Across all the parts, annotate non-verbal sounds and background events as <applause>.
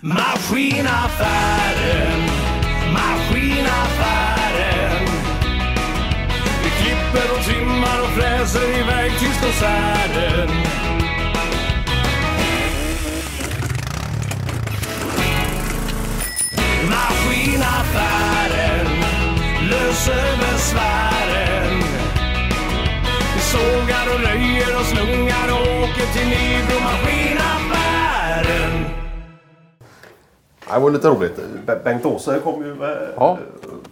Maskinaffären, maskinaffären. Vi klipper och trimmar och fräser iväg till konserten. Maskinaffären, löser besvären. Vi sågar och röjer och slungar och åker till Nybro Maskinaffären. Det var lite roligt. Be- Bengt Åse kom ju med Ja.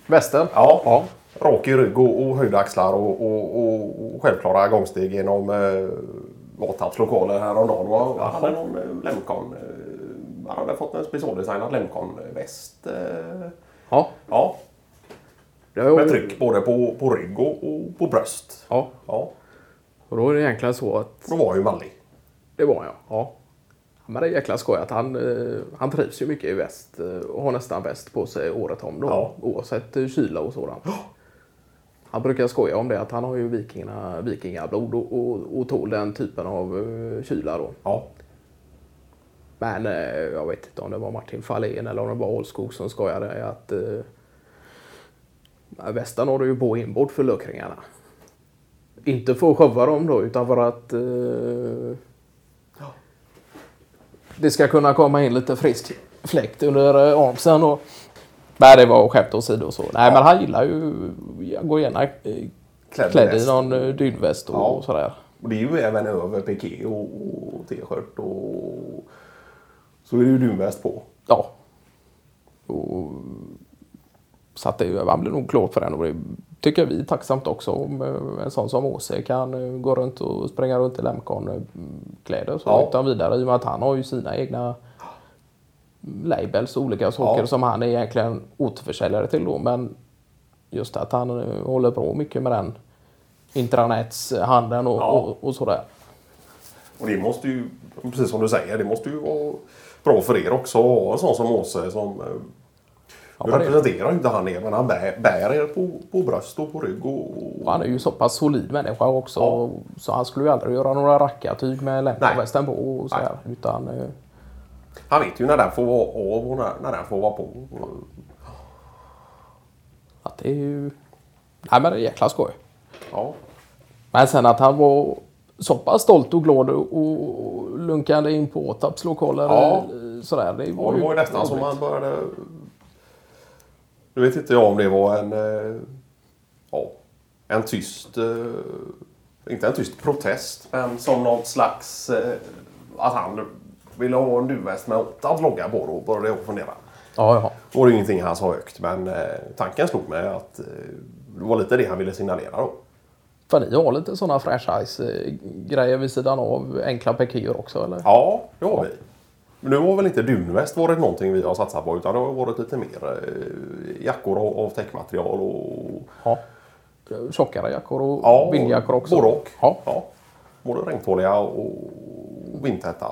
Västen? Ja. ja. rak i rygg och, och höjda axlar och, och, och, och självklara gångsteg genom eh, Vatarps lokaler häromdagen. Han hade någon eh, Lemcon. Eh, han hade fått en specialdesignad Lemcon-väst. Eh, ja. ja, med tryck både på, på rygg och, och på bröst. Ja. Ja, Och då är det egentligen så att då var ju mallig. det var jag. Ja. Men det är jäkla skoj att han, eh, han trivs ju mycket i väst eh, och har nästan väst på sig året om då. Ja. Oavsett eh, kyla och sådant. <gasps> Han brukar skoja om det att han har ju vikingarna, vikingablod och, och, och tål den typen av kyla då. Ja, Men jag vet inte om det var Martin Fahlén eller om det var Ålskog som skojade att eh, västen har du ju på inbord för lökringarna. Inte för att showa dem då utan för att eh, det ska kunna komma in lite frisk fläkt under eh, armsen. Och, nej, det var skämt åsido och så. Nej, men han gillar ju att gå gärna eh, Klädd i klädd i någon eh, dynväst och, Ja. sådär. och det är ju även över piké och, och t-shirt och så är det ju dunväst på. Ja. Och, så att det, han blir nog klart för den och det tycker vi är tacksamt också om eh, en sån som Åse kan eh, gå runt och springa runt i Lemcon-kläder så Ja. utan vidare i och med att han har ju sina egna labels och olika saker Ja. som han är egentligen återförsäljare till då men just att han eh, håller på mycket med den intranätshandeln och, Ja. och, och sådär. Och det måste ju, precis som du säger, det måste ju vara bra för er också att ha en sån som Åse som Ja, nu representerar inte han er, men han bär, bär er på, på bröst och på rygg och... Och han är ju så pass solid människa också. Ja. Så han skulle ju aldrig göra några rackartyg med lämparvästen på och så här, Utan, eh, Han vet ju när den får vara av och när, när den får vara på. att det är ju... Nej men det är jäkla skoj. Ja, Men sen att han var så pass stolt och glad och, lunkade in på Åtarps lokaler. Ja. eh, Sådär, det var, och det var ju nästan som man började... Nu vet inte jag om det var en... eh, Ja, en tyst... eh, Inte en tyst protest, men som något slags... eh, Att han ville ha en duvväst med åtta logga på då, började jag fundera. Ja, ja. Då var det ingenting han sa högt, men tanken slog mig att det var lite det han ville signalera då. För ni har lite sådana franchise-grejer vid sidan av enkla pikéer också eller? Ja, det har vi. Men nu har väl inte dunväst varit någonting vi har satsat på utan det har varit lite mer eh, jackor av, av täckmaterial och Ja. Tjockare jackor och ja, vindjackor också? Både och. Ja. Ja. Både regntåliga och vindtäta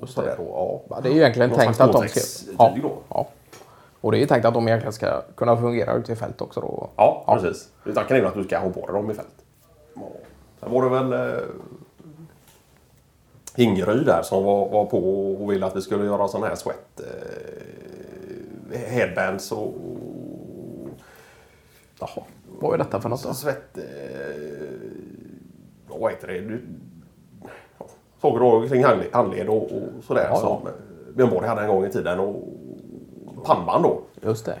och sådär. då. Ja. Ja, det är ju egentligen Någon tänkt att de ska... Ja, ja. Och det är tänkt att de egentligen ska kunna fungera ute i fält också då. Ja, precis. Tanken är ju att du ska ha på dig dem i fält. Ja. Sen var det väl eh, Ingeryd där som var, var på och ville att vi skulle göra sådana här sweat eh, headbands och Jaha, vad är detta för något då? svett... Eh, vad heter det? Du, ja, saker kring handled, och, och sådär Ja, som eh, Björn Borg hade en gång i tiden. Och pannband då. Just det.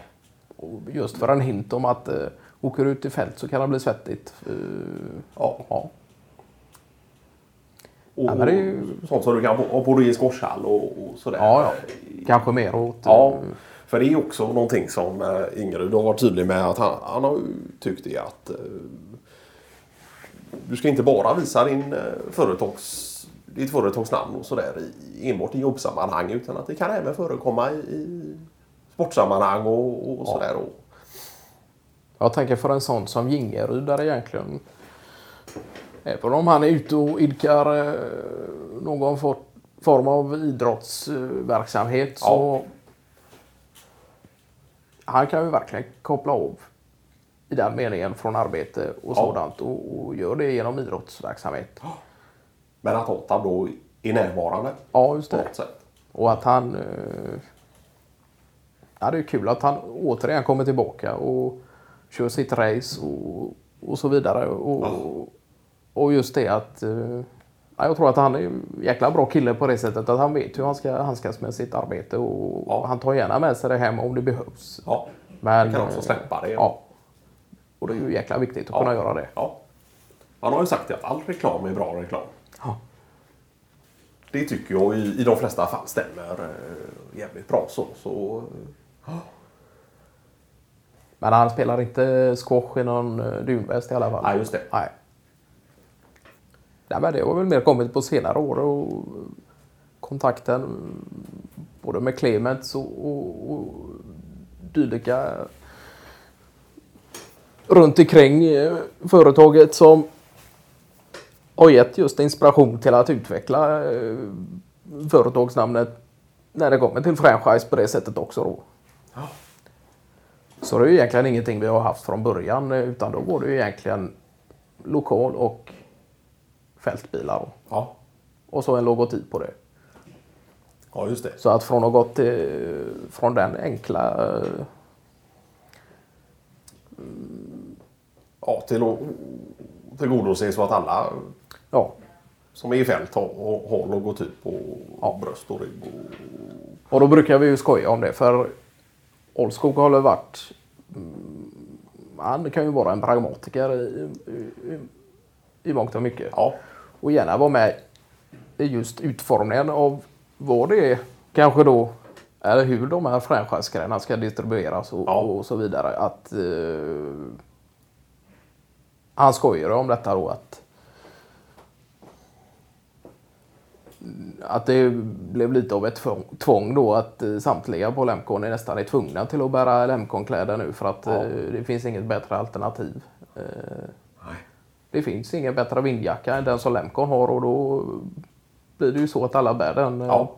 Och just för en hint om att eh, åker du ut i fält så kan det bli svettigt. Eh, Ja. ja. Och, Ja, ju- Sånt som du kan ha på dig i skorshall och, och sådär. ja, ja. Kanske mer åt... Ja, eh, för det är också någonting som eh, Ingrid har varit tydlig med att han, han har tyckt det att eh, du ska inte bara visa din företags, ditt företagsnamn och sådär i, enbart i jobbsammanhang utan att det kan även förekomma i, i sportsammanhang och, och sådär. Och, Jag tänker för en sån som Gingeryd där egentligen. Även om han är ute och idkar eh, någon for, form av idrottsverksamhet så. Han kan ju verkligen koppla av i den meningen från arbete och Ja. sådant och, och gör det genom idrottsverksamhet. men att Otab då är närvarande Ja, just det. Och att han... Eh, ja, det är kul att han återigen kommer tillbaka och kör sitt race och, och så vidare. Och, och just det att eh, ja, jag tror att han är en jäkla bra kille på det sättet att han vet hur han ska handskas med sitt arbete och Ja. han tar gärna med sig det hem om det behövs. Ja. Men, kan också släppa det. Ja. Och det är ju jäkla viktigt att Ja. kunna göra det. Ja. Han har ju sagt att all reklam är bra reklam. Ja. Det tycker jag i, i de flesta fall stämmer eh, jävligt bra så. så eh, Men han spelar inte squash i någon eh, dunväst i alla fall. Nej, just det. Nej. Nej, det har väl mer kommit på senare år och kontakten både med Clements och, och, och dylika runt omkring eh, företaget som har gett just inspiration till att utveckla eh, företagsnamnet när det kommer till franchise på det sättet också. Då. Ja. Så det är ju egentligen ingenting vi har haft från början eh, utan då var det ju egentligen lokal och fältbilar. Då. ja. Och så en logotyp på det. ja, just det. Så att från att gått till, från den enkla eh, Ja, till att tillgodose så att alla ja, som är i fält har, har logotyp på Ja. bröst och rygg. Och, Och då brukar vi ju skoja om det för Olskog har väl varit mm, han kan ju vara en pragmatiker i, i, i mångt och mycket. ja, Och gärna vara med i just utformningen av vad det är kanske då eller hur de här franchisegrejerna ska distribueras och, Ja. och så vidare. Att eh, Han skojar om detta då att att det blev lite av ett tvång- då att eh, samtliga på Lemcon är nästan är tvungna till att bära Lemcon-kläder nu för att Ja. eh, det finns inget bättre alternativ. Det finns ingen bättre vindjacka än den som Lemcon har och då blir det ju så att alla bär den. eh, ja.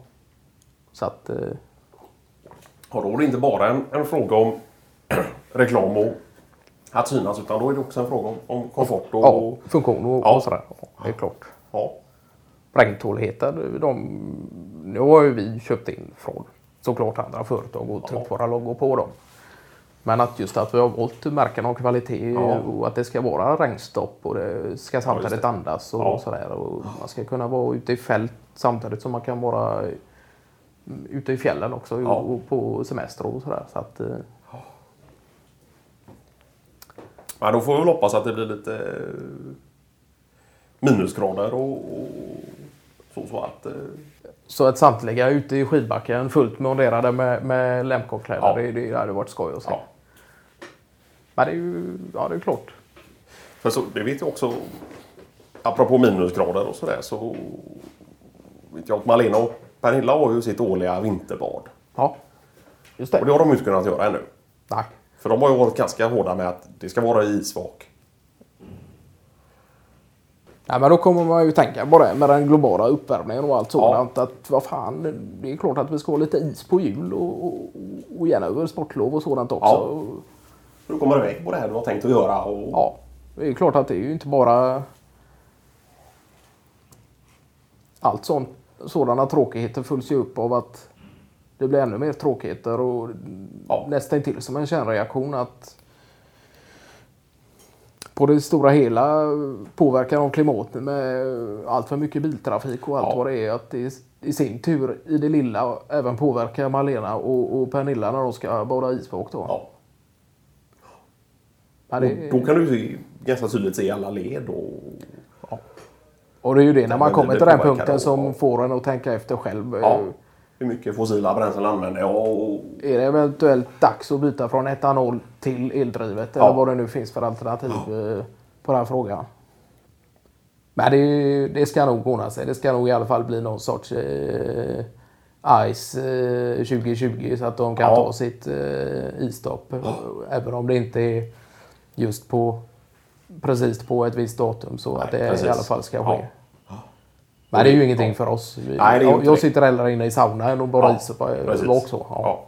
Så att, eh, Ja, då är det inte bara en, en fråga om <clears throat> reklam och att synas utan då är det också en fråga om, om komfort och... ja, funktion och, Ja. och sådär. Ja, det är klart. Ja. Regntåligheten, de, nu har ju vi köpt in från såklart andra företag och tryckt våra loggor på dem. Men att just att vi har valt märken av kvalitet Ja. och att det ska vara regnstopp och det ska samtidigt det. andas och Ja. sådär. Och man ska kunna vara ute i fält samtidigt som man kan vara mm, ute i fjällen också Ja. och på semester och sådär. Så att, eh, Men då får vi väl hoppas att det blir lite eh, minusgrader och, och så, så att... eh, Så att samtliga ute i skidbacken fullt monterade med, med Lemcon-kläder, Ja. det, det hade varit skoj att se. Ja. Men det är ju ja, det är klart. För så, det vet jag också, apropå minusgrader och sådär så vet jag att Malena och Pernilla har ju sitt årliga vinterbad. Ja, just det. Och det har de inte kunnat göra ännu. Nej. För de har ju varit ganska hårda med att det ska vara isvak. Nej, men då kommer man ju tänka på det med den globala uppvärmningen och allt sådant. Att vad fan, det är klart att vi ska ha lite is på jul och, och, och gärna över sportlov och sådant också. Ja. Du kommer iväg på det här du har tänkt att göra. Och, Ja, det är klart att det är ju inte bara allt sånt. Sådana tråkigheter följs ju upp av att det blir ännu mer tråkigheter och Ja. nästan till som en kärnreaktion att på det stora hela påverkan av klimatet med allt för mycket biltrafik och allt Ja. vad det är. Att det i sin tur i det lilla även påverkar Malena och, och Pernilla när de ska bada isvak då. Ja. Ja, det, Då kan du ganska tydligt se alla led. Och, Och det är ju det när Ja, man kommer till den punkten som ja. får en att tänka efter själv. ja, Eh, hur mycket fossila bränslen använder jag? Och, Är det eventuellt dags att byta från etanol till eldrivet Ja. eller vad det nu finns för alternativ eh, på den här frågan? Men det, det ska nog ordna sig. Det ska nog i alla fall bli någon sorts eh, ICE eh, 2020 så att de kan Ja. ta sitt eh, isstopp. Även om det inte är just på precis på ett visst datum så att det precis. i alla fall ska Ja. ske. Men det är ju ingenting för oss. Vi, Nej, jag, jag sitter hellre inne i saunan och bara Ja, på också. Ja. Ja.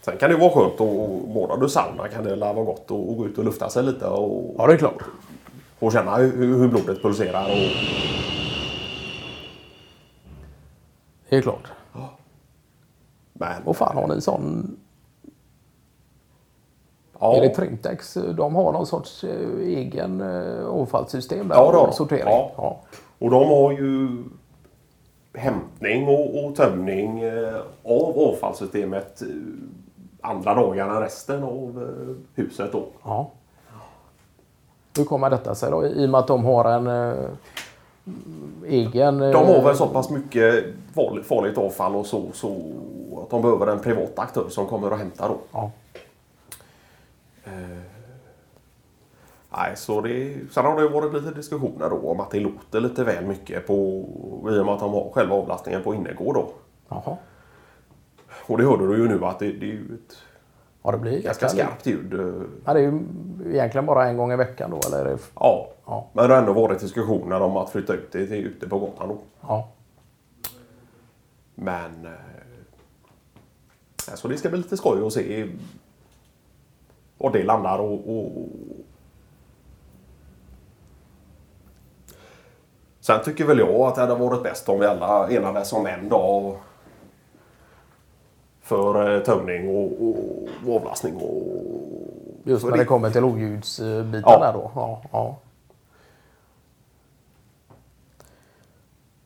Sen kan det vara skönt att måla du sauna kan det vara gott att gå ut och lufta sig lite och, ja, det är klart. och känna hur, hur blodet pulserar. Och, Det är klart. men, Och fan har ni sån Ja. Är det Trimtex? De har någon sorts eh, egen eh, avfallssystem där? Ja, har de. sortering? Ja. Ja. Och de har ju hämtning och, och tömning eh, av avfallssystemet eh, andra dagarna än resten av eh, huset då. Ja. Hur kommer detta sig då? I och med att de har en eh, egen... eh, De har väl så pass mycket farligt avfall och så, så att de behöver en privat aktör som kommer och hämtar då. Ja. Nej, så det, sen har det varit lite diskussioner då om att det låter lite väl mycket på, i och med att de har själva avlastningen på innergård då. Jaha. Och det hörde du ju nu att det, det är ju ett Ja, det blir ganska skarpt ljud. eh, Ja, det är ju egentligen bara en gång i veckan då, eller? Det... Ja. Ja. Men det har ändå varit diskussioner om att flytta ut det till ute på gatan då. Ja. Men... Eh, så det ska bli lite skoj att se var det landar och, och... Sen tycker väl jag att det hade varit bäst om vi alla enades om en dag för eh, tömning och, och, och avlastning och... Just när det kommer till oljudsbiten Ja. då. Ja, ja.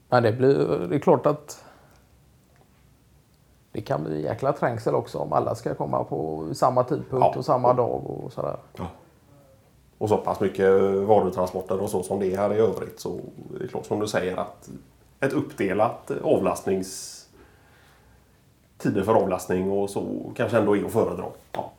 Men det blir det är klart att det kan bli jäkla trängsel också om alla ska komma på samma tidpunkt Ja. och samma dag och sådär. Och så pass mycket varutransporter och så som det är här i övrigt så är det klart som du säger att ett uppdelat avlastnings tider för avlastning och så kanske ändå är att föredra. Ja.